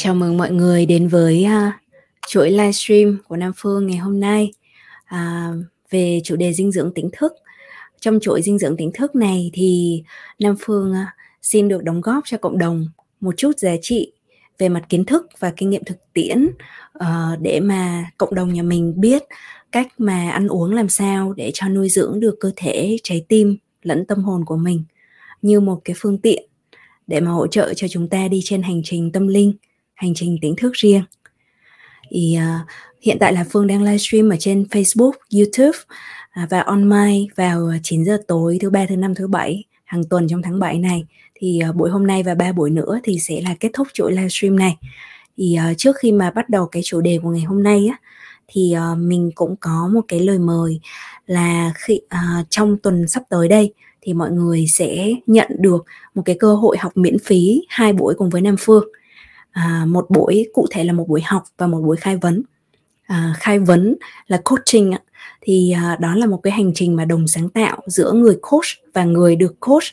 Chào mừng mọi người đến với uh, chuỗi livestream của Nam Phương ngày hôm nay uh, về chủ đề dinh dưỡng tỉnh thức. Trong chuỗi dinh dưỡng tỉnh thức này thì Nam Phương uh, xin được đóng góp cho cộng đồng một chút giá trị về mặt kiến thức và kinh nghiệm thực tiễn uh, để mà cộng đồng nhà mình biết cách mà ăn uống làm sao để cho nuôi dưỡng được cơ thể, trái tim lẫn tâm hồn của mình như một cái phương tiện để mà hỗ trợ cho chúng ta đi trên hành trình tâm linh hành trình tỉnh thức riêng. Thì uh, hiện tại là Phương đang livestream ở trên Facebook, YouTube uh, và online vào 9 giờ tối thứ ba, thứ năm, thứ bảy hàng tuần trong tháng 7 này. Thì uh, buổi hôm nay và ba buổi nữa thì sẽ là kết thúc chuỗi livestream này. Thì uh, trước khi mà bắt đầu cái chủ đề của ngày hôm nay á thì uh, mình cũng có một cái lời mời là khi uh, trong tuần sắp tới đây thì mọi người sẽ nhận được một cái cơ hội học miễn phí hai buổi cùng với Nam Phương à, một buổi cụ thể là một buổi học và một buổi khai vấn. À, khai vấn là coaching thì à, đó là một cái hành trình mà đồng sáng tạo giữa người coach và người được coach.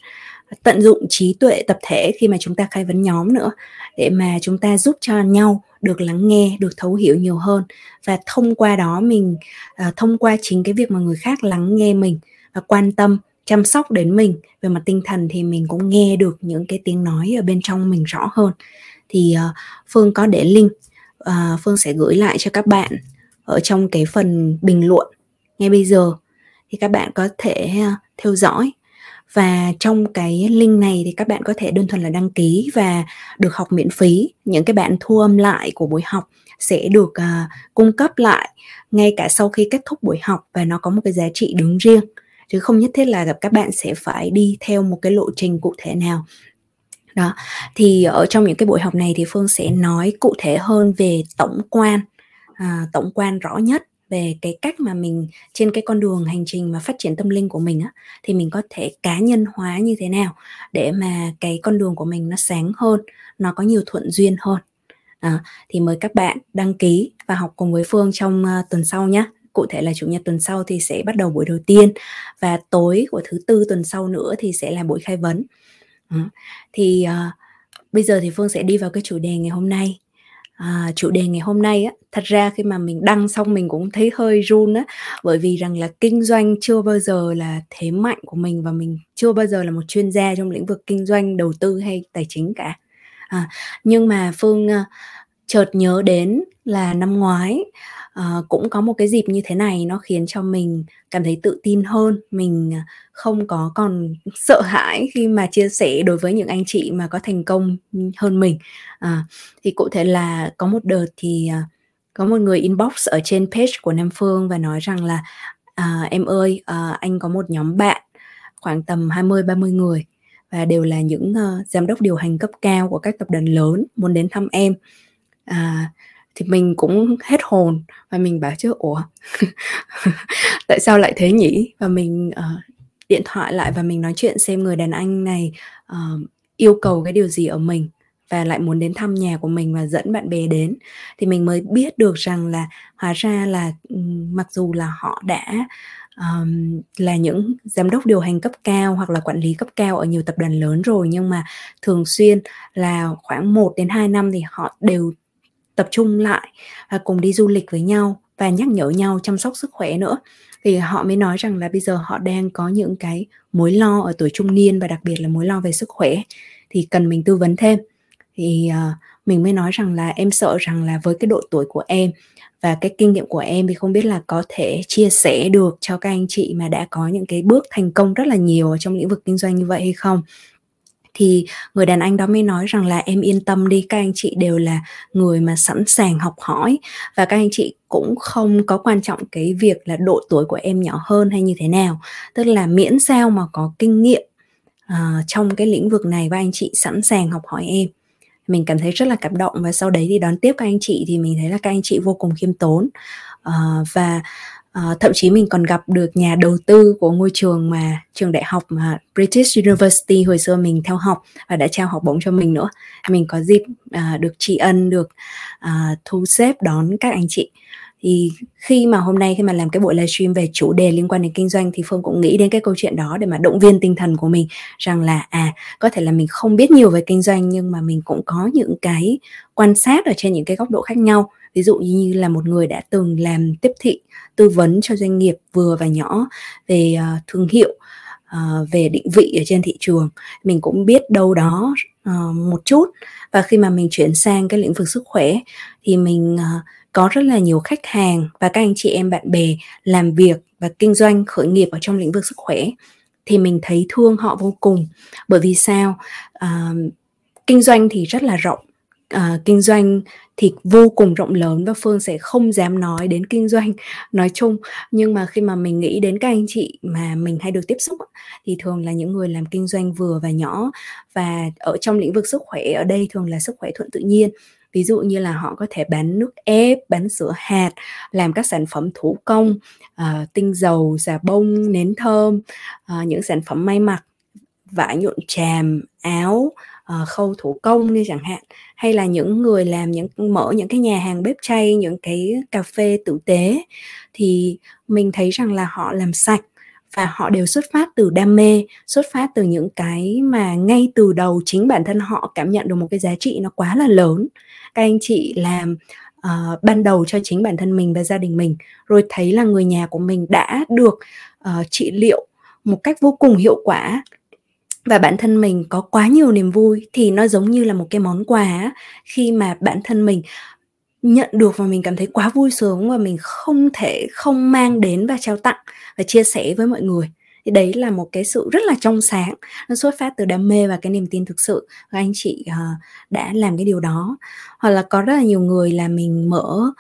Tận dụng trí tuệ tập thể khi mà chúng ta khai vấn nhóm nữa để mà chúng ta giúp cho nhau được lắng nghe được thấu hiểu nhiều hơn. Và thông qua đó mình à, thông qua chính cái việc mà người khác lắng nghe mình và quan tâm chăm sóc đến mình về mặt tinh thần thì mình cũng nghe được những cái tiếng nói ở bên trong mình rõ hơn thì uh, phương có để link uh, phương sẽ gửi lại cho các bạn ở trong cái phần bình luận ngay bây giờ thì các bạn có thể uh, theo dõi. Và trong cái link này thì các bạn có thể đơn thuần là đăng ký và được học miễn phí. Những cái bạn thu âm lại của buổi học sẽ được uh, cung cấp lại ngay cả sau khi kết thúc buổi học và nó có một cái giá trị đứng riêng. Chứ không nhất thiết là gặp các bạn sẽ phải đi theo một cái lộ trình cụ thể nào đó thì ở trong những cái buổi học này thì phương sẽ nói cụ thể hơn về tổng quan à, tổng quan rõ nhất về cái cách mà mình trên cái con đường hành trình mà phát triển tâm linh của mình á thì mình có thể cá nhân hóa như thế nào để mà cái con đường của mình nó sáng hơn nó có nhiều thuận duyên hơn. À, thì mời các bạn đăng ký và học cùng với phương trong uh, tuần sau nhé cụ thể là chủ nhật tuần sau thì sẽ bắt đầu buổi đầu tiên và tối của thứ tư tuần sau nữa thì sẽ là buổi khai vấn thì uh, bây giờ thì Phương sẽ đi vào cái chủ đề ngày hôm nay. À, chủ đề ngày hôm nay á, thật ra khi mà mình đăng xong mình cũng thấy hơi run á, bởi vì rằng là kinh doanh chưa bao giờ là thế mạnh của mình và mình chưa bao giờ là một chuyên gia trong lĩnh vực kinh doanh, đầu tư hay tài chính cả. À, nhưng mà Phương uh, chợt nhớ đến là năm ngoái uh, cũng có một cái dịp như thế này nó khiến cho mình cảm thấy tự tin hơn. Mình à, không có còn sợ hãi khi mà chia sẻ đối với những anh chị mà có thành công hơn mình. Uh, thì cụ thể là có một đợt thì uh, có một người inbox ở trên page của Nam Phương và nói rằng là uh, em ơi uh, anh có một nhóm bạn khoảng tầm 20 30 người và đều là những uh, giám đốc điều hành cấp cao của các tập đoàn lớn muốn đến thăm em. À, thì mình cũng hết hồn và mình bảo chứ ủa tại sao lại thế nhỉ? Và mình uh, điện thoại lại và mình nói chuyện xem người đàn anh này uh, yêu cầu cái điều gì ở mình và lại muốn đến thăm nhà của mình và dẫn bạn bè đến. Thì mình mới biết được rằng là hóa ra là ừ, mặc dù là họ đã um, là những giám đốc điều hành cấp cao hoặc là quản lý cấp cao ở nhiều tập đoàn lớn rồi nhưng mà thường xuyên là khoảng 1 đến 2 năm thì họ đều tập trung lại và cùng đi du lịch với nhau và nhắc nhở nhau chăm sóc sức khỏe nữa. Thì họ mới nói rằng là bây giờ họ đang có những cái mối lo ở tuổi trung niên và đặc biệt là mối lo về sức khỏe. Thì cần mình tư vấn thêm. Thì uh, mình mới nói rằng là em sợ rằng là với cái độ tuổi của em và cái kinh nghiệm của em thì không biết là có thể chia sẻ được cho các anh chị mà đã có những cái bước thành công rất là nhiều trong lĩnh vực kinh doanh như vậy hay không thì người đàn anh đó mới nói rằng là em yên tâm đi các anh chị đều là người mà sẵn sàng học hỏi. Và các anh chị cũng không có quan trọng cái việc là độ tuổi của em nhỏ hơn hay như thế nào. Tức là miễn sao mà có kinh nghiệm uh, trong cái lĩnh vực này và anh chị sẵn sàng học hỏi em. Mình cảm thấy rất là cảm động và sau đấy thì đón tiếp các anh chị thì mình thấy là các anh chị vô cùng khiêm tốn. Uh, và Uh, thậm chí mình còn gặp được nhà đầu tư của ngôi trường mà trường đại học mà British University hồi xưa mình theo học và đã trao học bổng cho mình nữa. Mình có dịp uh, được tri ân được uh, thu xếp đón các anh chị thì khi mà hôm nay khi mà làm cái buổi livestream về chủ đề liên quan đến kinh doanh thì phương cũng nghĩ đến cái câu chuyện đó để mà động viên tinh thần của mình rằng là à có thể là mình không biết nhiều về kinh doanh nhưng mà mình cũng có những cái quan sát ở trên những cái góc độ khác nhau. Ví dụ như là một người đã từng làm tiếp thị tư vấn cho doanh nghiệp vừa và nhỏ về uh, thương hiệu uh, về định vị ở trên thị trường. Mình cũng biết đâu đó uh, một chút. Và khi mà mình chuyển sang cái lĩnh vực sức khỏe thì mình uh, có rất là nhiều khách hàng và các anh chị em bạn bè làm việc và kinh doanh khởi nghiệp ở trong lĩnh vực sức khỏe thì mình thấy thương họ vô cùng. Bởi vì sao? À, kinh doanh thì rất là rộng à, kinh doanh thì vô cùng rộng lớn và phương sẽ không dám nói đến kinh doanh nói chung. Nhưng mà khi mà mình nghĩ đến các anh chị mà mình hay được tiếp xúc thì thường là những người làm kinh doanh vừa và nhỏ. Và ở trong lĩnh vực sức khỏe ở đây thường là sức khỏe thuận tự nhiên ví dụ như là họ có thể bán nước ép bán sữa hạt làm các sản phẩm thủ công uh, tinh dầu xà bông nến thơm uh, những sản phẩm may mặc vải nhuộm tràm áo uh, khâu thủ công như chẳng hạn. Hay là những người làm những mở những cái nhà hàng bếp chay những cái cà phê tử tế thì mình thấy rằng là họ làm sạch và họ đều xuất phát từ đam mê xuất phát từ những cái mà ngay từ đầu chính bản thân họ cảm nhận được một cái giá trị nó quá là lớn. Các anh chị làm uh, ban đầu cho chính bản thân mình và gia đình mình rồi thấy là người nhà của mình đã được uh, trị liệu một cách vô cùng hiệu quả và bản thân mình có quá nhiều niềm vui thì nó giống như là một cái món quà khi mà bản thân mình nhận được và mình cảm thấy quá vui sướng và mình không thể không mang đến và trao tặng và chia sẻ với mọi người. Thì đấy là một cái sự rất là trong sáng nó xuất phát từ đam mê và cái niềm tin thực sự. Và anh chị uh, đã làm cái điều đó. Hoặc là có rất là nhiều người là mình mở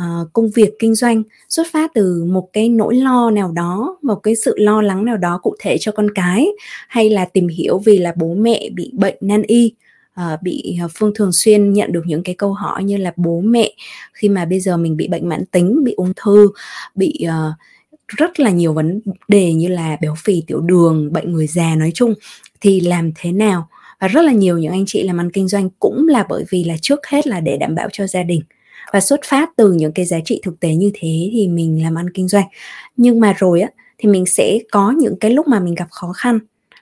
uh, công việc kinh doanh xuất phát từ một cái nỗi lo nào đó một cái sự lo lắng nào đó cụ thể cho con cái hay là tìm hiểu vì là bố mẹ bị bệnh nan y uh, bị ờ, phương thường xuyên nhận được những cái câu hỏi như là bố mẹ khi mà bây giờ mình bị bệnh mãn tính bị ung thư bị uh, rất là nhiều vấn đề như là béo phì tiểu đường bệnh người già nói chung thì làm thế nào? Và rất là nhiều những anh chị làm ăn kinh doanh cũng là bởi vì là trước hết là để đảm bảo cho gia đình. Và xuất phát từ những cái giá trị thực tế như thế thì mình làm ăn kinh doanh. Nhưng mà rồi á thì mình sẽ có những cái lúc mà mình gặp khó khăn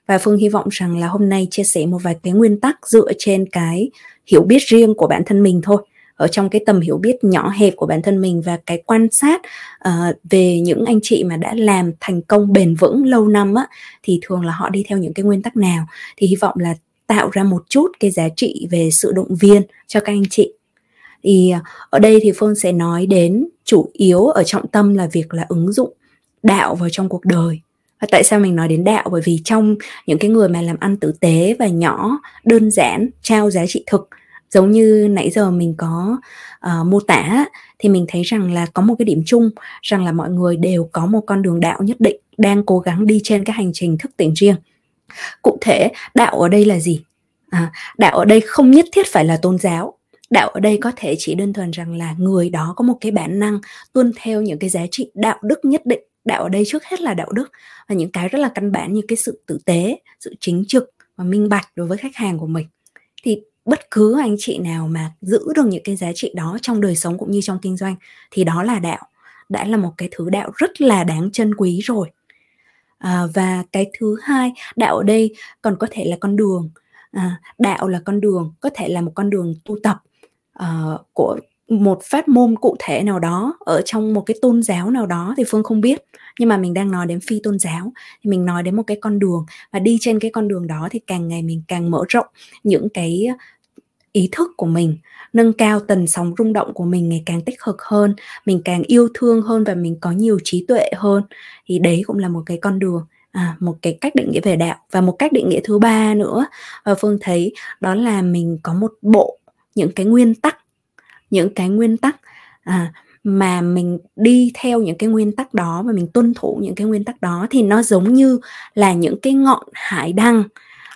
và phương hy vọng rằng là hôm nay chia sẻ một vài cái nguyên tắc dựa trên cái hiểu biết riêng của bản thân mình thôi ở trong cái tầm hiểu biết nhỏ hẹp của bản thân mình và cái quan sát uh, về những anh chị mà đã làm thành công bền vững lâu năm á thì thường là họ đi theo những cái nguyên tắc nào? Thì hy vọng là tạo ra một chút cái giá trị về sự động viên cho các anh chị. Thì ờ, ở đây thì phương sẽ nói đến chủ yếu ở trọng tâm là việc là ứng dụng đạo vào trong cuộc đời và tại sao mình nói đến đạo? Bởi vì trong những cái người mà làm ăn tử tế và nhỏ đơn giản trao giá trị thực giống như nãy giờ mình có uh, mô tả thì mình thấy rằng là có một cái điểm chung rằng là mọi người đều có một con đường đạo nhất định đang cố gắng đi trên cái hành trình thức tỉnh riêng. Cụ thể đạo ở đây là gì? À, đạo ở đây không nhất thiết phải là tôn giáo. Đạo ở đây có thể chỉ đơn thuần rằng là người đó có một cái bản năng tuân theo những cái giá trị đạo đức nhất định đạo ở đây trước hết là đạo đức và những cái rất là căn bản như cái sự tử tế sự chính trực và minh bạch đối với khách hàng của mình. Thì bất cứ anh chị nào mà giữ được những cái giá trị đó trong đời sống cũng như trong kinh doanh thì đó là đạo. Đã là một cái thứ đạo rất là đáng trân quý rồi. À, và cái thứ hai đạo ở đây còn có thể là con đường. À, đạo là con đường có thể là một con đường tu tập uh, của một pháp môn cụ thể nào đó ở trong một cái tôn giáo nào đó thì phương không biết. Nhưng mà mình đang nói đến phi tôn giáo thì mình nói đến một cái con đường. Và đi trên cái con đường đó thì càng ngày mình càng mở rộng những cái ý thức của mình nâng cao tần sóng rung động của mình ngày càng tích cực hơn mình càng yêu thương hơn và mình có nhiều trí tuệ hơn. Thì đấy cũng là một cái con đường à, một cái cách định nghĩa về đạo. Và một cách định nghĩa thứ ba nữa và phương thấy đó là mình có một bộ những cái nguyên tắc những cái nguyên tắc à, mà mình đi theo những cái nguyên tắc đó và mình tuân thủ những cái nguyên tắc đó thì nó giống như là những cái ngọn hải đăng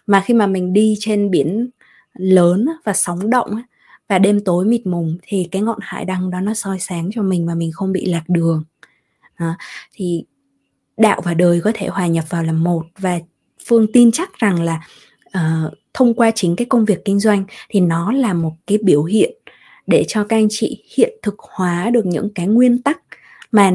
mà khi mà mình đi trên biển lớn và sóng động và đêm tối mịt mùng thì cái ngọn hải đăng đó nó soi sáng cho mình mà mình không bị lạc đường. À, thì đạo và đời có thể hòa nhập vào là một và phương tin chắc rằng là uh, thông qua chính cái công việc kinh doanh thì nó là một cái biểu hiện để cho các anh chị hiện thực hóa được những cái nguyên tắc mà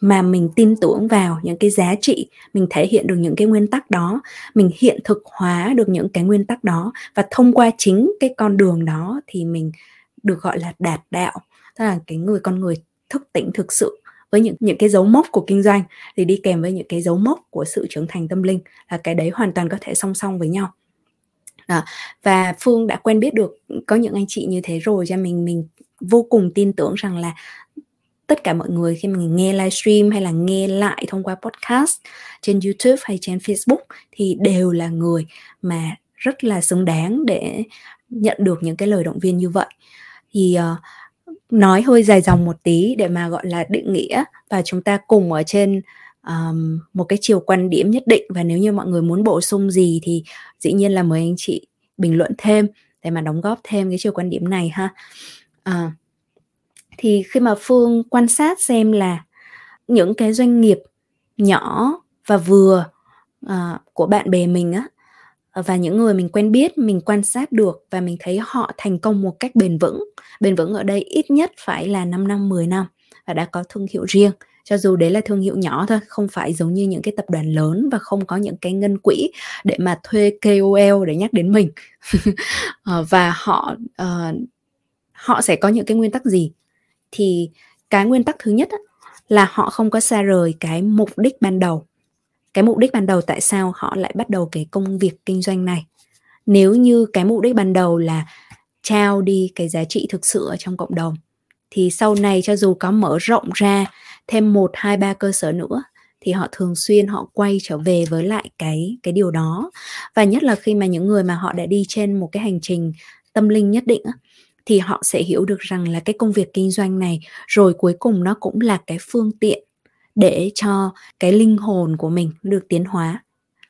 mà mình tin tưởng vào, những cái giá trị, mình thể hiện được những cái nguyên tắc đó, mình hiện thực hóa được những cái nguyên tắc đó và thông qua chính cái con đường đó thì mình được gọi là đạt đạo. Tức là cái người, con người thức tỉnh thực sự với những những cái dấu mốc của kinh doanh thì đi kèm với những cái dấu mốc của sự trưởng thành tâm linh là cái đấy hoàn toàn có thể song song với nhau đó. và phương đã quen biết được có những anh chị như thế rồi cho mình mình vô cùng tin tưởng rằng là tất cả mọi người khi mình nghe livestream hay là nghe lại thông qua podcast trên YouTube hay trên Facebook thì đều là người mà rất là xứng đáng để nhận được những cái lời động viên như vậy thì uh, nói hơi dài dòng một tí để mà gọi là định nghĩa và chúng ta cùng ở trên um, một cái chiều quan điểm nhất định và nếu như mọi người muốn bổ sung gì thì dĩ nhiên là mời anh chị bình luận thêm để mà đóng góp thêm cái chiều quan điểm này ha. À, thì khi mà phương quan sát xem là những cái doanh nghiệp nhỏ và vừa uh, của bạn bè mình á và những người mình quen biết mình quan sát được và mình thấy họ thành công một cách bền vững bền vững ở đây ít nhất phải là 5 năm 10 năm và đã có thương hiệu riêng cho dù đấy là thương hiệu nhỏ thôi không phải giống như những cái tập đoàn lớn và không có những cái ngân quỹ để mà thuê KOL để nhắc đến mình. Ờ, và họ uh, họ sẽ có những cái nguyên tắc gì? Thì cái nguyên tắc thứ nhất là họ không có xa rời cái mục đích ban đầu. Cái mục đích ban đầu tại sao họ lại bắt đầu cái công việc kinh doanh này? Nếu như cái mục đích ban đầu là trao đi cái giá trị thực sự ở trong cộng đồng thì sau này cho dù có mở rộng ra thêm một, hai, ba cơ sở nữa thì họ thường xuyên họ quay trở về với lại cái cái điều đó. Và nhất là khi mà những người mà họ đã đi trên một cái hành trình tâm linh nhất định thì họ sẽ hiểu được rằng là cái công việc kinh doanh này rồi cuối cùng nó cũng là cái phương tiện để cho cái linh hồn của mình được tiến hóa,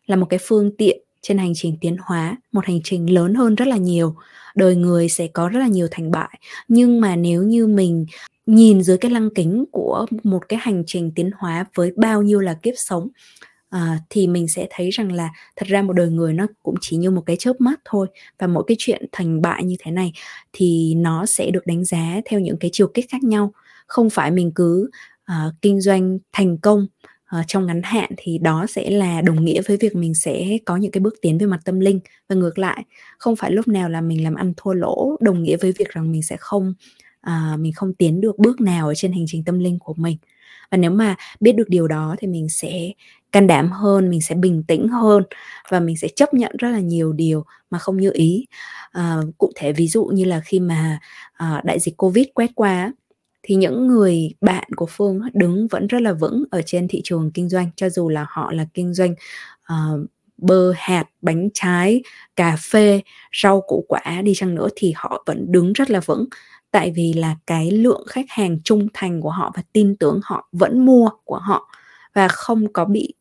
là một cái phương tiện trên hành trình tiến hóa, một hành trình lớn hơn rất là nhiều. Đời người sẽ có rất là nhiều thành bại. Nhưng mà nếu như mình nhìn dưới cái lăng kính của một cái hành trình tiến hóa với bao nhiêu là kiếp sống à, thì mình sẽ thấy rằng là thật ra một đời người nó cũng chỉ như một cái chớp mắt thôi. Và mỗi cái chuyện thành bại như thế này thì nó sẽ được đánh giá theo những cái chiều kích khác nhau. Không phải mình cứ uh, kinh doanh thành công uh, trong ngắn hạn thì đó sẽ là đồng nghĩa với việc mình sẽ có những cái bước tiến về mặt tâm linh. Và ngược lại không phải lúc nào là mình làm ăn thua lỗ đồng nghĩa với việc rằng mình sẽ không à, mình không tiến được bước nào ở trên hành trình tâm linh của mình. Và nếu mà biết được điều đó thì mình sẽ can đảm hơn mình sẽ bình tĩnh hơn và mình sẽ chấp nhận rất là nhiều điều mà không như ý. À, cụ thể ví dụ như là khi mà à, đại dịch covid quét qua thì những người bạn của phương đứng vẫn rất là vững ở trên thị trường kinh doanh cho dù là họ là kinh doanh uh, bơ hạt bánh trái cà phê rau củ quả đi chăng nữa thì họ vẫn đứng rất là vững tại vì là cái lượng khách hàng trung thành của họ và tin tưởng họ vẫn mua của họ và không có bị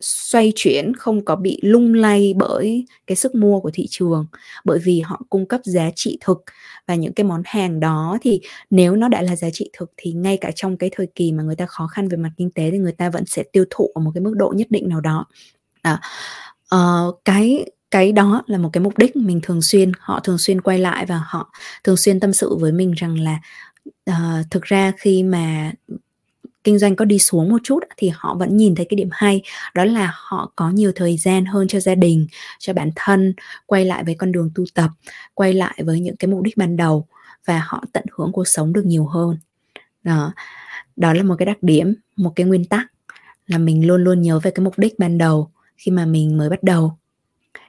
xoay chuyển không có bị lung lay bởi cái sức mua của thị trường. Bởi vì họ cung cấp giá trị thực và những cái món hàng đó thì nếu nó đã là giá trị thực thì ngay cả trong cái thời kỳ mà người ta khó khăn về mặt kinh tế thì người ta vẫn sẽ tiêu thụ ở một cái mức độ nhất định nào đó. À, uh, cái cái đó là một cái mục đích mình thường xuyên họ thường xuyên quay lại và họ thường xuyên tâm sự với mình rằng là uh, thực ra khi mà kinh doanh có đi xuống một chút thì họ vẫn nhìn thấy cái điểm hay. Đó là họ có nhiều thời gian hơn cho gia đình cho bản thân quay lại với con đường tu tập quay lại với những cái mục đích ban đầu và họ tận hưởng cuộc sống được nhiều hơn. Đó đó là một cái đặc điểm một cái nguyên tắc là mình luôn luôn nhớ về cái mục đích ban đầu khi mà mình mới bắt đầu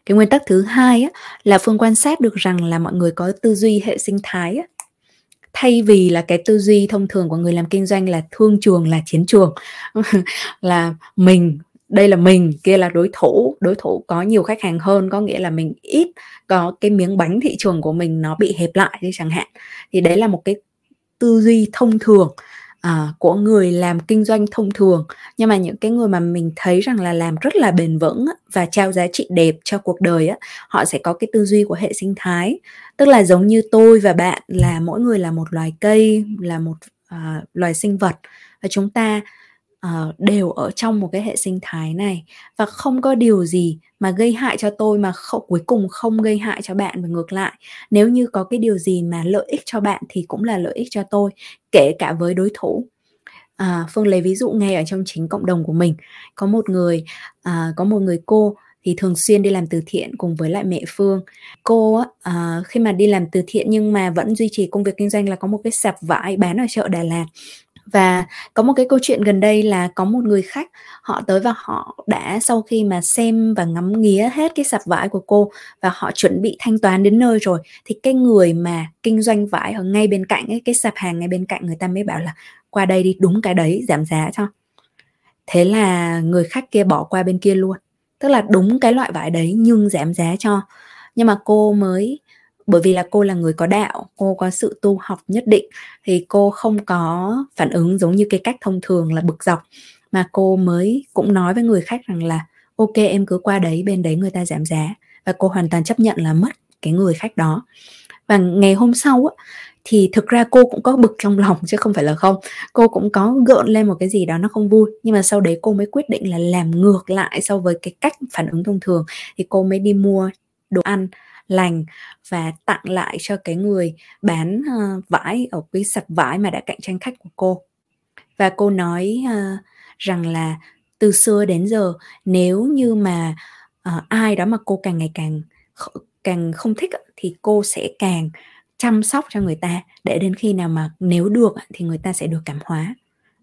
cái nguyên tắc thứ hai á, là phương quan sát được rằng là mọi người có tư duy hệ sinh thái á, thay vì là cái tư duy thông thường của người làm kinh doanh là thương trường là chiến trường là mình đây là mình kia là đối thủ đối thủ có nhiều khách hàng hơn có nghĩa là mình ít có cái miếng bánh thị trường của mình nó bị hẹp lại đi chẳng hạn. Thì đấy là một cái tư duy thông thường à, của người làm kinh doanh thông thường. Nhưng mà những cái người mà mình thấy rằng là làm rất là bền vững và trao giá trị đẹp cho cuộc đời á họ sẽ có cái tư duy của hệ sinh thái. Tức là giống như tôi và bạn là mỗi người là một loài cây là một uh, loài sinh vật. Và chúng ta uh, đều ở trong một cái hệ sinh thái này. Và không có điều gì mà gây hại cho tôi mà không, cuối cùng không gây hại cho bạn và ngược lại. Nếu như có cái điều gì mà lợi ích cho bạn thì cũng là lợi ích cho tôi kể cả với đối thủ. À, phương lấy ví dụ ngay ở trong chính cộng đồng của mình. Có một người à, có một người cô thì thường xuyên đi làm từ thiện cùng với lại mẹ Phương. Cô uh, khi mà đi làm từ thiện nhưng mà vẫn duy trì công việc kinh doanh là có một cái sạp vải bán ở chợ Đà Lạt và có một cái câu chuyện gần đây là có một người khách họ tới và họ đã sau khi mà xem và ngắm nghía hết cái sạp vải của cô và họ chuẩn bị thanh toán đến nơi rồi thì cái người mà kinh doanh vải ở ngay bên cạnh ấy, cái sạp hàng ngay bên cạnh người ta mới bảo là qua đây đi đúng cái đấy giảm giá cho. Thế là người khách kia bỏ qua bên kia luôn. Tức là đúng cái loại vải đấy nhưng giảm giá cho. Nhưng mà cô mới bởi vì là cô là người có đạo cô có sự tu học nhất định thì cô không có phản ứng giống như cái cách thông thường là bực dọc. Mà cô mới cũng nói với người khách rằng là ok em cứ qua đấy bên đấy người ta giảm giá. Và cô hoàn toàn chấp nhận là mất cái người khách đó. Và ngày hôm sau á, thì thực ra cô cũng có bực trong lòng chứ không phải là không. Cô cũng có gợn lên một cái gì đó nó không vui nhưng mà sau đấy cô mới quyết định là làm ngược lại so với cái cách phản ứng thông thường. Thì cô mới đi mua đồ ăn lành và tặng lại cho cái người bán uh, vải ở cái sạp vải mà đã cạnh tranh khách của cô. Và cô nói uh, rằng là từ xưa đến giờ nếu như mà uh, ai đó mà cô càng ngày càng càng không thích thì cô sẽ càng chăm sóc cho người ta để đến khi nào mà nếu được thì người ta sẽ được cảm hóa.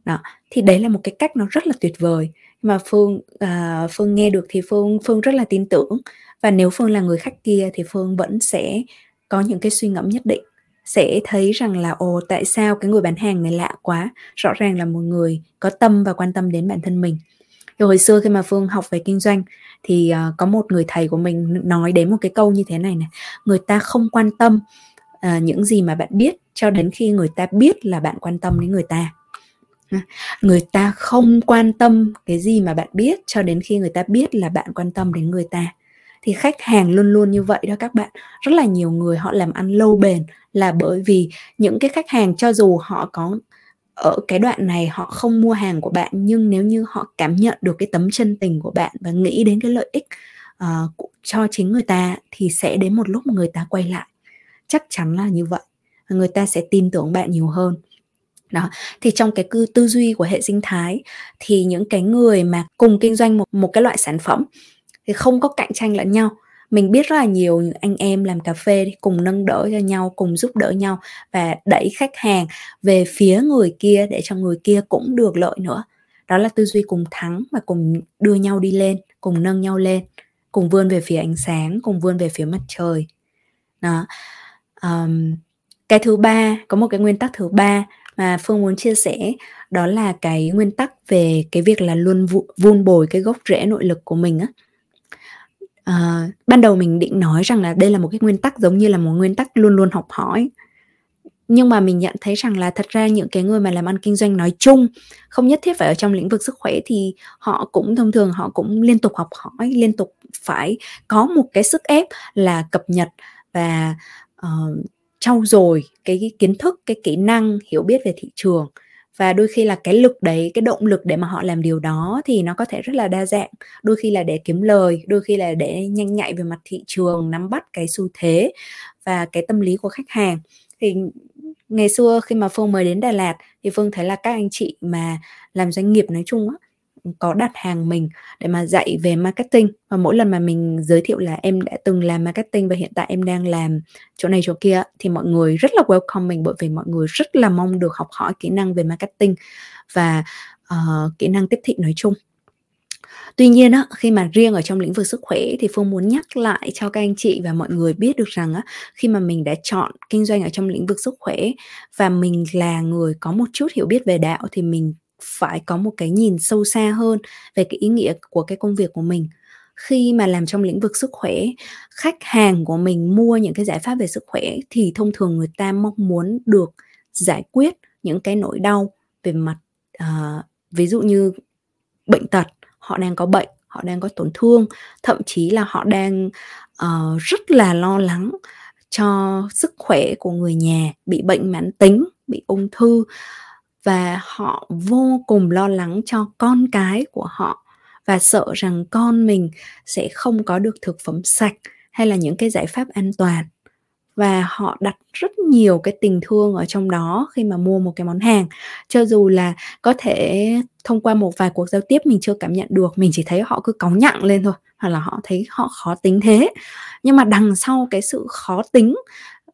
Đó thì đấy là một cái cách nó rất là tuyệt vời. Mà phương uh, phương nghe được thì phương phương rất là tin tưởng và nếu phương là người khách kia thì phương vẫn sẽ có những cái suy ngẫm nhất định sẽ thấy rằng là ồ tại sao cái người bán hàng này lạ quá? Rõ ràng là một người có tâm và quan tâm đến bản thân mình. Thì hồi xưa khi mà phương học về kinh doanh thì uh, có một người thầy của mình nói đến một cái câu như thế này này người ta không quan tâm uh, những gì mà bạn biết cho đến khi người ta biết là bạn quan tâm đến người ta. Người ta không quan tâm cái gì mà bạn biết cho đến khi người ta biết là bạn quan tâm đến người ta thì khách hàng luôn luôn như vậy đó các bạn. Rất là nhiều người họ làm ăn lâu bền là bởi vì những cái khách hàng cho dù họ có ở cái đoạn này họ không mua hàng của bạn nhưng nếu như họ cảm nhận được cái tấm chân tình của bạn và nghĩ đến cái lợi ích uh, cho chính người ta thì sẽ đến một lúc người ta quay lại. Chắc chắn là như vậy. Người ta sẽ tin tưởng bạn nhiều hơn. Đó. Thì trong cái cư tư duy của hệ sinh thái thì những cái người mà cùng kinh doanh một một cái loại sản phẩm thì không có cạnh tranh lẫn nhau. Mình biết rất là nhiều những anh em làm cà phê cùng nâng đỡ cho nhau cùng giúp đỡ nhau và đẩy khách hàng về phía người kia để cho người kia cũng được lợi nữa. Đó là tư duy cùng thắng và cùng đưa nhau đi lên cùng nâng nhau lên cùng vươn về phía ánh sáng cùng vươn về phía mặt trời. Đó. Um, cái thứ ba có một cái nguyên tắc thứ ba mà phương muốn chia sẻ đó là cái nguyên tắc về cái việc là luôn vun bồi cái gốc rễ nội lực của mình á à, ban đầu mình định nói rằng là đây là một cái nguyên tắc giống như là một nguyên tắc luôn luôn học hỏi. Nhưng mà mình nhận thấy rằng là thật ra những cái người mà làm ăn kinh doanh nói chung không nhất thiết phải ở trong lĩnh vực sức khỏe thì họ cũng thông thường họ cũng liên tục học hỏi liên tục phải có một cái sức ép là cập nhật và uh, trau dồi cái kiến thức cái kỹ năng hiểu biết về thị trường và đôi khi là cái lực đấy, cái động lực để mà họ làm điều đó thì nó có thể rất là đa dạng. Đôi khi là để kiếm lời, đôi khi là để nhanh nhạy về mặt thị trường, nắm bắt cái xu thế và cái tâm lý của khách hàng. Thì ngày xưa khi mà phương mới đến đà lạt thì phương thấy là các anh chị mà làm doanh nghiệp nói chung á có đặt hàng mình để mà dạy về marketing. Và mỗi lần mà mình giới thiệu là em đã từng làm marketing và hiện tại em đang làm chỗ này chỗ kia thì mọi người rất là welcome mình bởi vì mọi người rất là mong được học hỏi kỹ năng về marketing và uh, kỹ năng tiếp thị nói chung. Tuy nhiên á, khi mà riêng ở trong lĩnh vực sức khỏe thì Phương muốn nhắc lại cho các anh chị và mọi người biết được rằng á, khi mà mình đã chọn kinh doanh ở trong lĩnh vực sức khỏe và mình là người có một chút hiểu biết về đạo thì mình phải có một cái nhìn sâu xa hơn về cái ý nghĩa của cái công việc của mình. Khi mà làm trong lĩnh vực sức khỏe khách hàng của mình mua những cái giải pháp về sức khỏe thì thông thường người ta mong muốn được giải quyết những cái nỗi đau về mặt uh, ví dụ như bệnh tật họ đang có bệnh họ đang có tổn thương thậm chí là họ đang uh, rất là lo lắng cho sức khỏe của người nhà bị bệnh mãn tính bị ung thư và họ vô cùng lo lắng cho con cái của họ và sợ rằng con mình sẽ không có được thực phẩm sạch hay là những cái giải pháp an toàn. Và họ đặt rất nhiều cái tình thương ở trong đó khi mà mua một cái món hàng. Cho dù là có thể thông qua một vài cuộc giao tiếp mình chưa cảm nhận được, mình chỉ thấy họ cứ cáu nhặng lên thôi, hoặc là họ thấy họ khó tính thế. Nhưng mà đằng sau cái sự khó tính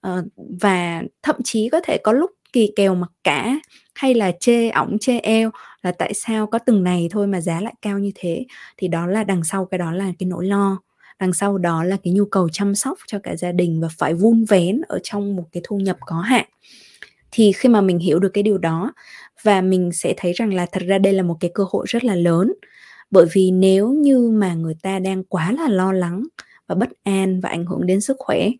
ờ, và thậm chí có thể có lúc kỳ kèo mặc cả hay là chê ổng, chê eo là tại sao có từng này thôi mà giá lại cao như thế? Thì đó là đằng sau cái đó là cái nỗi lo. Đằng sau đó là cái nhu cầu chăm sóc cho cả gia đình và phải vun vén ở trong một cái thu nhập có hạn. Thì khi mà mình hiểu được cái điều đó và mình sẽ thấy rằng là thật ra đây là một cái cơ hội rất là lớn. Bởi vì nếu như mà người ta đang quá là lo lắng và bất an và ảnh hưởng đến sức khỏe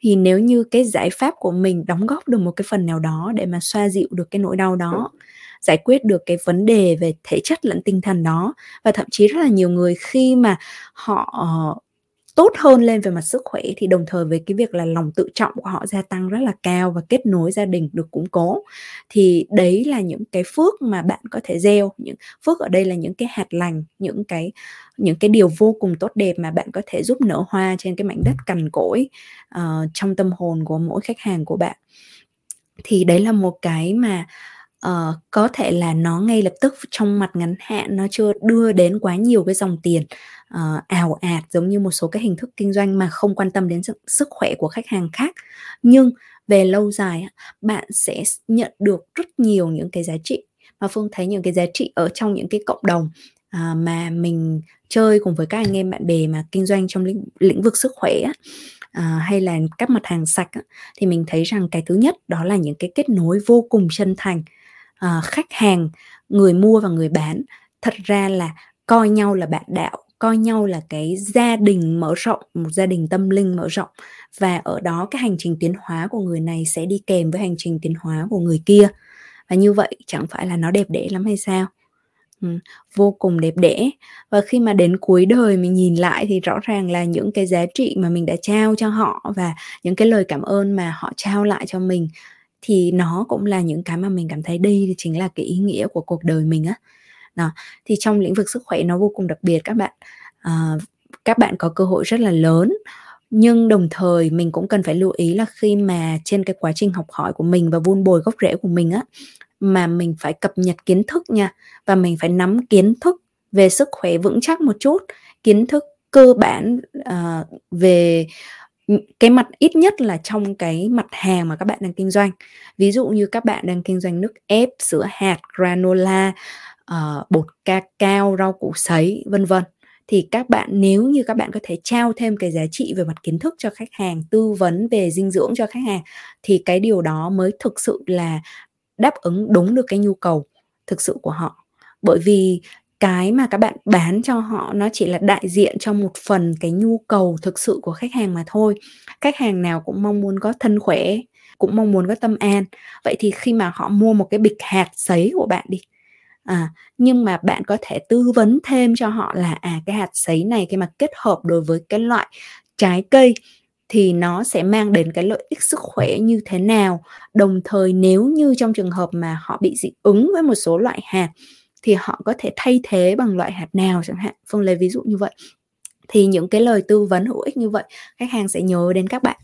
thì nếu như cái giải pháp của mình đóng góp được một cái phần nào đó để mà xoa dịu được cái nỗi đau đó giải quyết được cái vấn đề về thể chất lẫn tinh thần đó và thậm chí rất là nhiều người khi mà họ tốt hơn lên về mặt sức khỏe thì đồng thời với cái việc là lòng tự trọng của họ gia tăng rất là cao và kết nối gia đình được củng cố. Thì đấy là những cái phước mà bạn có thể gieo những phước ở đây là những cái hạt lành những cái những cái điều vô cùng tốt đẹp mà bạn có thể giúp nở hoa trên cái mảnh đất cằn cỗi uh, trong tâm hồn của mỗi khách hàng của bạn. Thì đấy là một cái mà uh, có thể là nó ngay lập tức trong mặt ngắn hạn nó chưa đưa đến quá nhiều cái dòng tiền ờ, uh, ảo ạt giống như một số cái hình thức kinh doanh mà không quan tâm đến sức khỏe của khách hàng khác. Nhưng về lâu dài bạn sẽ nhận được rất nhiều những cái giá trị. Mà phương thấy những cái giá trị ở trong những cái cộng đồng à, mà mình chơi cùng với các anh em bạn bè mà kinh doanh trong lĩnh, lĩnh vực sức khỏe à, hay là các mặt hàng sạch á, thì mình thấy rằng cái thứ nhất đó là những cái kết nối vô cùng chân thành à, khách hàng người mua và người bán. Thật ra là coi nhau là bạn đạo coi nhau là cái gia đình mở rộng một gia đình tâm linh mở rộng. Và ở đó cái hành trình tiến hóa của người này sẽ đi kèm với hành trình tiến hóa của người kia. Và như vậy chẳng phải là nó đẹp đẽ lắm hay sao? Ừ, vô cùng đẹp đẽ. Và khi mà đến cuối đời mình nhìn lại thì rõ ràng là những cái giá trị mà mình đã trao cho họ và những cái lời cảm ơn mà họ trao lại cho mình thì nó cũng là những cái mà mình cảm thấy đây chính là cái ý nghĩa của cuộc đời mình á. Đó thì trong lĩnh vực sức khỏe nó vô cùng đặc biệt các bạn. À, các bạn có cơ hội rất là lớn nhưng đồng thời mình cũng cần phải lưu ý là khi mà trên cái quá trình học hỏi của mình và vun bồi gốc rễ của mình á mà mình phải cập nhật kiến thức nha và mình phải nắm kiến thức về sức khỏe vững chắc một chút kiến thức cơ bản uh, về cái mặt ít nhất là trong cái mặt hàng mà các bạn đang kinh doanh. Ví dụ như các bạn đang kinh doanh nước ép sữa hạt granola uh, bột cacao rau củ sấy vân vân. Thì các bạn nếu như các bạn có thể trao thêm cái giá trị về mặt kiến thức cho khách hàng tư vấn về dinh dưỡng cho khách hàng thì cái điều đó mới thực sự là đáp ứng đúng được cái nhu cầu thực sự của họ. Bởi vì cái mà các bạn bán cho họ nó chỉ là đại diện cho một phần cái nhu cầu thực sự của khách hàng mà thôi. Khách hàng nào cũng mong muốn có thân khỏe cũng mong muốn có tâm an. Vậy thì khi mà họ mua một cái bịch hạt sấy của bạn đi à, nhưng mà bạn có thể tư vấn thêm cho họ là à cái hạt sấy này khi mà kết hợp đối với cái loại trái cây thì nó sẽ mang đến cái lợi ích sức khỏe như thế nào. Đồng thời nếu như trong trường hợp mà họ bị dị ứng với một số loại hạt thì họ có thể thay thế bằng loại hạt nào chẳng hạn phương lấy ví dụ như vậy. Thì những cái lời tư vấn hữu ích như vậy, khách hàng sẽ nhớ đến các bạn.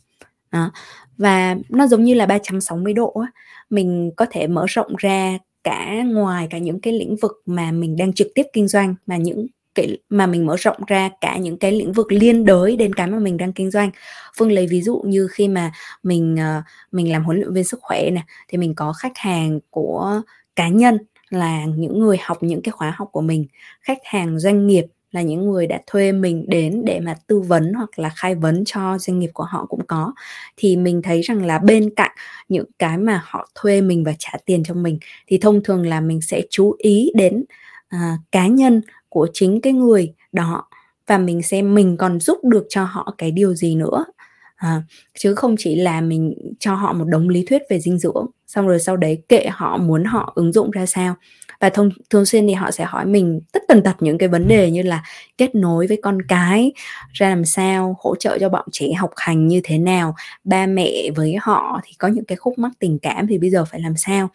Đó. và nó giống như là 360 độ á, mình có thể mở rộng ra cả ngoài cả những cái lĩnh vực mà mình đang trực tiếp kinh doanh, mà những cái, mà mình mở rộng ra cả những cái lĩnh vực liên đới đến cái mà mình đang kinh doanh. Phương lấy ví dụ như khi mà mình ờ, mình làm huấn luyện viên sức khỏe nè, thì mình có khách hàng của cá nhân là những người học những cái khóa học của mình. Khách hàng doanh nghiệp là những người đã thuê mình đến để mà tư vấn hoặc là khai vấn cho doanh nghiệp của họ cũng có. Thì mình thấy rằng là bên cạnh những cái mà họ thuê mình và trả tiền cho mình thì thông thường là mình sẽ chú ý đến à, cá nhân của chính cái người đó và mình xem mình còn giúp được cho họ cái điều gì nữa à, chứ không chỉ là mình cho họ một đống lý thuyết về dinh dưỡng xong rồi sau đấy kệ họ muốn họ ứng dụng ra sao. Và thông thường xuyên thì họ sẽ hỏi mình tất tần tật những cái vấn đề như là kết nối với con cái ra làm sao hỗ trợ cho bọn trẻ học hành như thế nào ba mẹ với họ thì có những cái khúc mắc tình cảm thì bây giờ phải làm sao?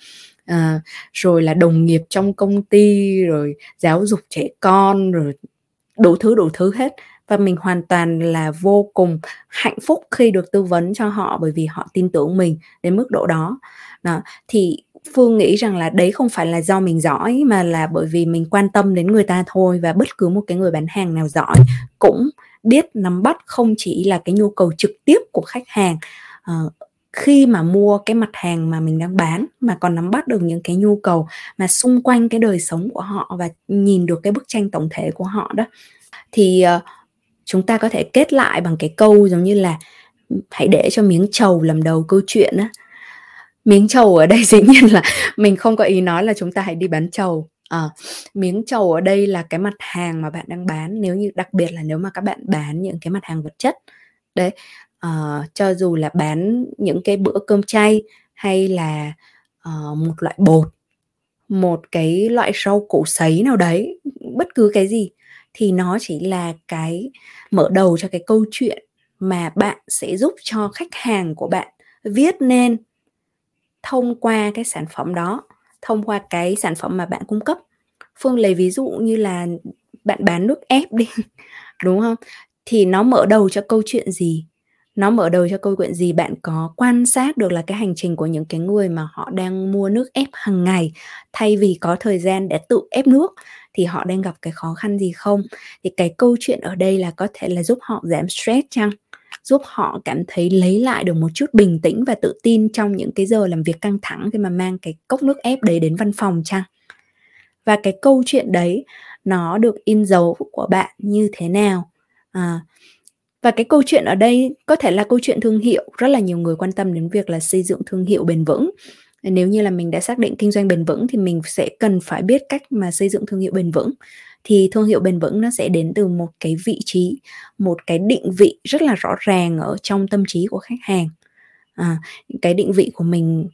À, rồi là đồng nghiệp trong công ty rồi giáo dục trẻ con rồi đủ thứ đủ thứ hết và mình hoàn toàn là vô cùng hạnh phúc khi được tư vấn cho họ bởi vì họ tin tưởng mình đến mức độ đó. Đó thì phương nghĩ rằng là đấy không phải là do mình giỏi mà là bởi vì mình quan tâm đến người ta thôi và bất cứ một cái người bán hàng nào giỏi cũng biết nắm bắt không chỉ là cái nhu cầu trực tiếp của khách hàng uh, khi mà mua cái mặt hàng mà mình đang bán mà còn nắm bắt được những cái nhu cầu mà xung quanh cái đời sống của họ và nhìn được cái bức tranh tổng thể của họ đó. Thì uh, chúng ta có thể kết lại bằng cái câu giống như là hãy để cho miếng trầu làm đầu câu chuyện á. Miếng trầu ở đây dĩ nhiên là mình không có ý nói là chúng ta hãy đi bán trầu. À, miếng trầu ở đây là cái mặt hàng mà bạn đang bán nếu như đặc biệt là nếu mà các bạn bán những cái mặt hàng vật chất. Đấy à, cho dù là bán những cái bữa cơm chay hay là uh, một loại bột một cái loại rau củ sấy nào đấy bất cứ cái gì thì nó chỉ là cái mở đầu cho cái câu chuyện mà bạn sẽ giúp cho khách hàng của bạn viết nên thông qua cái sản phẩm đó, thông qua cái sản phẩm mà bạn cung cấp. Phương lấy ví dụ như là bạn bán nước ép đi, đúng không? Thì nó mở đầu cho câu chuyện gì? Nó mở đầu cho câu chuyện gì? Bạn có quan sát được là cái hành trình của những cái người mà họ đang mua nước ép hàng ngày thay vì có thời gian để tự ép nước thì họ đang gặp cái khó khăn gì không? Thì cái câu chuyện ở đây là có thể là giúp họ giảm stress chăng? Giúp họ cảm thấy lấy lại được một chút bình tĩnh và tự tin trong những cái giờ làm việc căng thẳng khi mà mang cái cốc nước ép đấy đến văn phòng chăng? Và cái câu chuyện đấy nó được in dấu của bạn như thế nào? À, và cái câu chuyện ở đây có thể là câu chuyện thương hiệu. Rất là nhiều người quan tâm đến việc là xây dựng thương hiệu bền vững. Nếu như là mình đã xác định kinh doanh bền vững thì mình sẽ cần phải biết cách mà xây dựng thương hiệu bền vững. Thì thương hiệu bền vững nó sẽ đến từ một cái vị trí một cái định vị rất là rõ ràng ở trong tâm trí của khách hàng. À, cái định vị của mình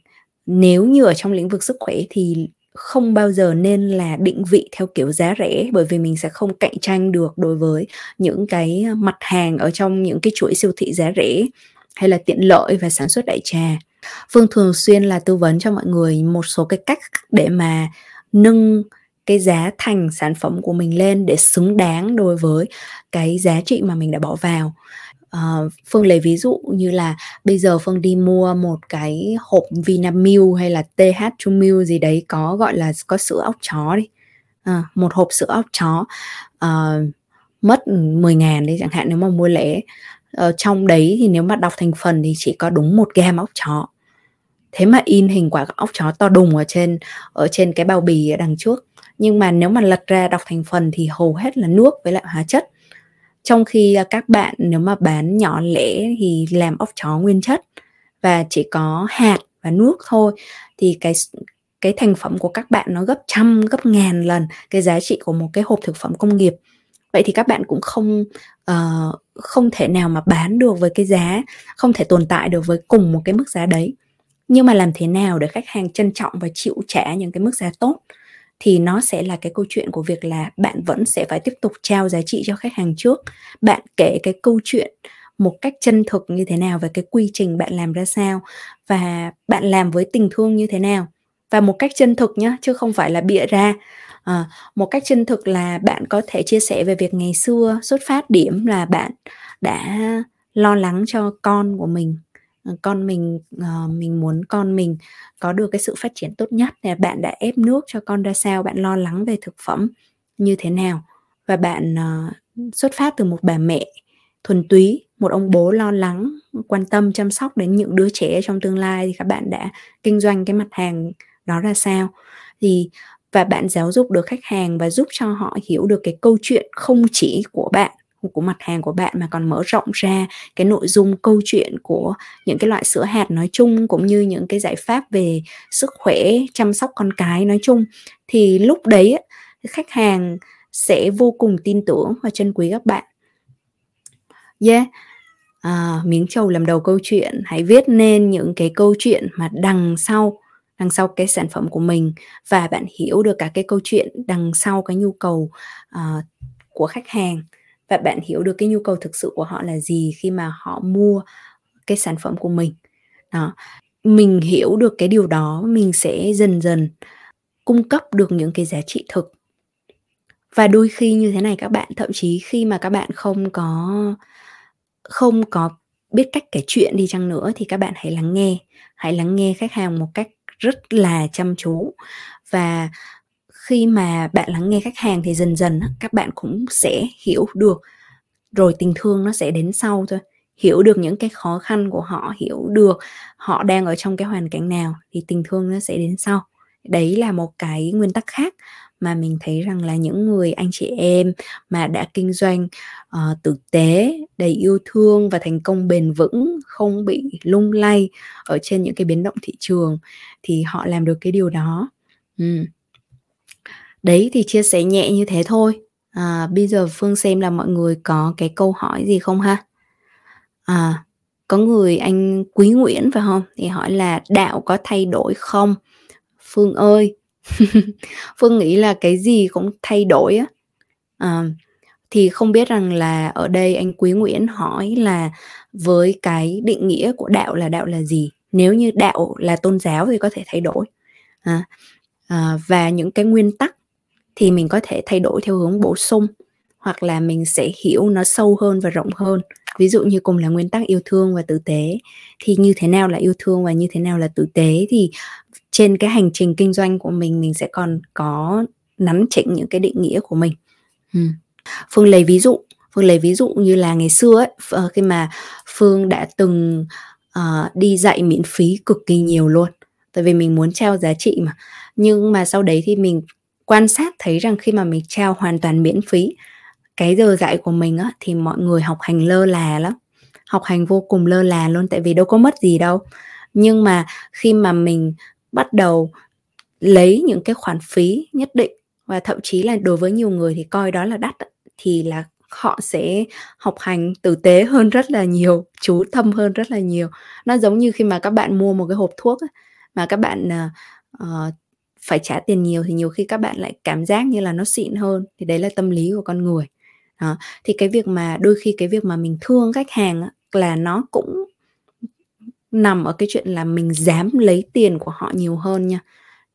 nếu như ở trong lĩnh vực sức khỏe thì không bao giờ nên là định vị theo kiểu giá rẻ, bởi vì mình sẽ không cạnh tranh được đối với những cái mặt hàng ở trong những cái chuỗi siêu thị giá rẻ hay là tiện lợi và sản xuất đại trà. Phương thường xuyên là tư vấn cho mọi người một số cái cách để mà nâng cái giá thành sản phẩm của mình lên để xứng đáng đối với cái giá trị mà mình đã bỏ vào uh, phương lấy ví dụ như là bây giờ phương đi mua một cái hộp vinamilk hay là th milk gì đấy có gọi là có sữa ốc chó đi. Uh, một hộp sữa ốc chó uh, mất 10 ngàn đi chẳng hạn nếu mà mua lẻ. Uh, trong đấy thì nếu mà đọc thành phần thì chỉ có đúng một gam ốc chó. Thế mà in hình quả ốc chó to đùng ở trên ở trên cái bao bì ở đằng trước. Nhưng mà nếu mà lật ra đọc thành phần thì hầu hết là nước với lại hóa chất trong khi à, các bạn nếu mà bán nhỏ lẻ thì làm ốc chó nguyên chất và chỉ có hạt và nước thôi thì cái cái thành phẩm của các bạn nó gấp trăm gấp ngàn lần cái giá trị của một cái hộp thực phẩm công nghiệp. Vậy thì các bạn cũng không uh, không thể nào mà bán được với cái giá không thể tồn tại được với cùng một cái mức giá đấy. Nhưng mà làm thế nào để khách hàng trân trọng và chịu trả những cái mức giá tốt? Thì nó sẽ là cái câu chuyện của việc là bạn vẫn sẽ phải tiếp tục trao giá trị cho khách hàng trước. Bạn kể cái câu chuyện một cách chân thực như thế nào về cái quy trình bạn làm ra sao và bạn làm với tình thương như thế nào. Và một cách chân thực nhé chứ không phải là bịa ra. À, một cách chân thực là bạn có thể chia sẻ về việc ngày xưa xuất phát điểm là bạn đã lo lắng cho con của mình. Ờ, con mình uh, mình muốn con mình có được cái sự phát triển tốt nhất là bạn đã ép nước cho con ra sao bạn lo lắng về thực phẩm như thế nào? Và bạn uh, xuất phát từ một bà mẹ thuần túy một ông bố lo lắng quan tâm chăm sóc đến những đứa trẻ trong tương lai thì các bạn đã kinh doanh cái mặt hàng đó ra sao. Thì và bạn giáo dục được khách hàng và giúp cho họ hiểu được cái câu chuyện không chỉ của bạn của mặt hàng của bạn mà còn mở rộng ra cái nội dung câu chuyện của những cái loại sữa hạt nói chung cũng như những cái giải pháp về sức khỏe chăm sóc con cái nói chung. Thì lúc đấy khách hàng sẽ vô cùng tin tưởng và trân quý các bạn. Yeah à, miếng trầu làm đầu câu chuyện hãy viết nên những cái câu chuyện mà đằng sau đằng sau cái sản phẩm của mình và bạn hiểu được cả cái câu chuyện đằng sau cái nhu cầu uh, của khách hàng và bạn hiểu được cái nhu cầu thực sự của họ là gì khi mà họ mua cái sản phẩm của mình đó mình hiểu được cái điều đó, mình sẽ dần dần cung cấp được những cái giá trị thực. Và đôi khi như thế này các bạn, thậm chí khi mà các bạn không có không có biết cách kể chuyện đi chăng nữa thì các bạn hãy lắng nghe, hãy lắng nghe khách hàng một cách rất là chăm chú. Và khi mà bạn lắng nghe khách hàng thì dần dần các bạn cũng sẽ hiểu được. Rồi tình thương nó sẽ đến sau thôi. Hiểu được những cái khó khăn của họ hiểu được họ đang ở trong cái hoàn cảnh nào thì tình thương nó sẽ đến sau. Đấy là một cái nguyên tắc khác mà mình thấy rằng là những người anh chị em mà đã kinh doanh uh, tử tế đầy yêu thương và thành công bền vững không bị lung lay ở trên những cái biến động thị trường thì họ làm được cái điều đó. Ừ đấy thì chia sẻ nhẹ như thế thôi. À, bây giờ phương xem là mọi người có cái câu hỏi gì không ha? À có người anh quý nguyễn phải không? Thì hỏi là đạo có thay đổi không? Phương ơi phương nghĩ là cái gì cũng thay đổi á. À, thì không biết rằng là ở đây anh quý nguyễn hỏi là với cái định nghĩa của đạo là đạo là gì? Nếu như đạo là tôn giáo thì có thể thay đổi. À, à, và những cái nguyên tắc thì mình có thể thay đổi theo hướng bổ sung hoặc là mình sẽ hiểu nó sâu hơn và rộng hơn. Ví dụ như cùng là nguyên tắc yêu thương và tử tế thì như thế nào là yêu thương và như thế nào là tử tế thì trên cái hành trình kinh doanh của mình mình sẽ còn có nắn chỉnh những cái định nghĩa của mình. Ừ. phương lấy ví dụ phương lấy ví dụ như là ngày xưa ấy ờ, khi mà phương đã từng uh, đi dạy miễn phí cực kỳ nhiều luôn. Tại vì mình muốn trao giá trị mà. Nhưng mà sau đấy thì mình quan sát thấy rằng khi mà mình trao hoàn toàn miễn phí cái giờ dạy của mình á thì mọi người học hành lơ là lắm. Học hành vô cùng lơ là luôn tại vì đâu có mất gì đâu. Nhưng mà khi mà mình bắt đầu lấy những cái khoản phí nhất định và thậm chí là đối với nhiều người thì coi đó là đắt thì là họ sẽ học hành tử tế hơn rất là nhiều chú tâm hơn rất là nhiều. Nó giống như khi mà các bạn mua một cái hộp thuốc mà các bạn uh, phải trả tiền nhiều thì nhiều khi các bạn lại cảm giác như là nó xịn hơn, thì đấy là tâm lý của con người đó. thì cái việc mà đôi khi cái việc mà mình thương khách hàng là nó cũng nằm ở cái chuyện là mình dám lấy tiền của họ nhiều hơn nha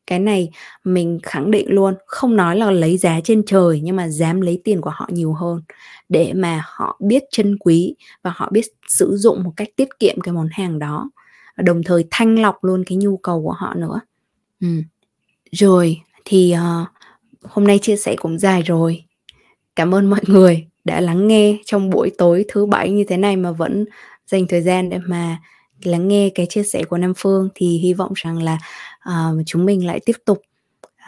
cái này mình khẳng định luôn, không nói là lấy giá trên trời nhưng mà dám lấy tiền của họ nhiều hơn để mà họ biết trân quý và họ biết sử dụng một cách tiết kiệm cái món hàng đó, đồng thời thanh lọc luôn cái nhu cầu của họ nữa ừ rồi thì uh, hôm nay chia sẻ cũng dài rồi. Cảm ơn mọi người đã lắng nghe trong buổi tối thứ bảy như thế này mà vẫn dành thời gian để mà lắng nghe cái chia sẻ của Nam Phương. Thì hy vọng rằng là uh, chúng mình lại tiếp tục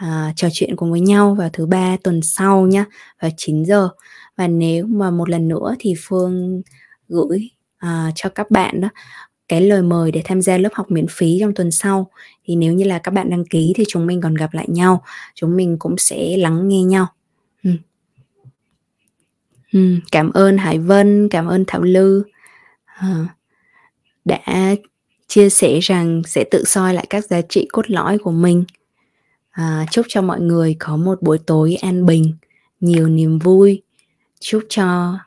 uh, trò chuyện cùng với nhau vào thứ ba tuần sau nhá vào 9 giờ. Và nếu mà một lần nữa thì Phương gửi uh, cho các bạn đó cái lời mời để tham gia lớp học miễn phí trong tuần sau thì nếu như là các bạn đăng ký thì chúng mình còn gặp lại nhau chúng mình cũng sẽ lắng nghe nhau ừ. Ừ, cảm ơn Hải Vân, cảm ơn Thảo Lư à, đã chia sẻ rằng sẽ tự soi lại các giá trị cốt lõi của mình. À, chúc cho mọi người có một buổi tối an bình, nhiều niềm vui. Chúc cho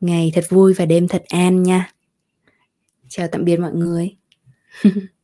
ngày thật vui và đêm thật an nha. Chào tạm biệt mọi người.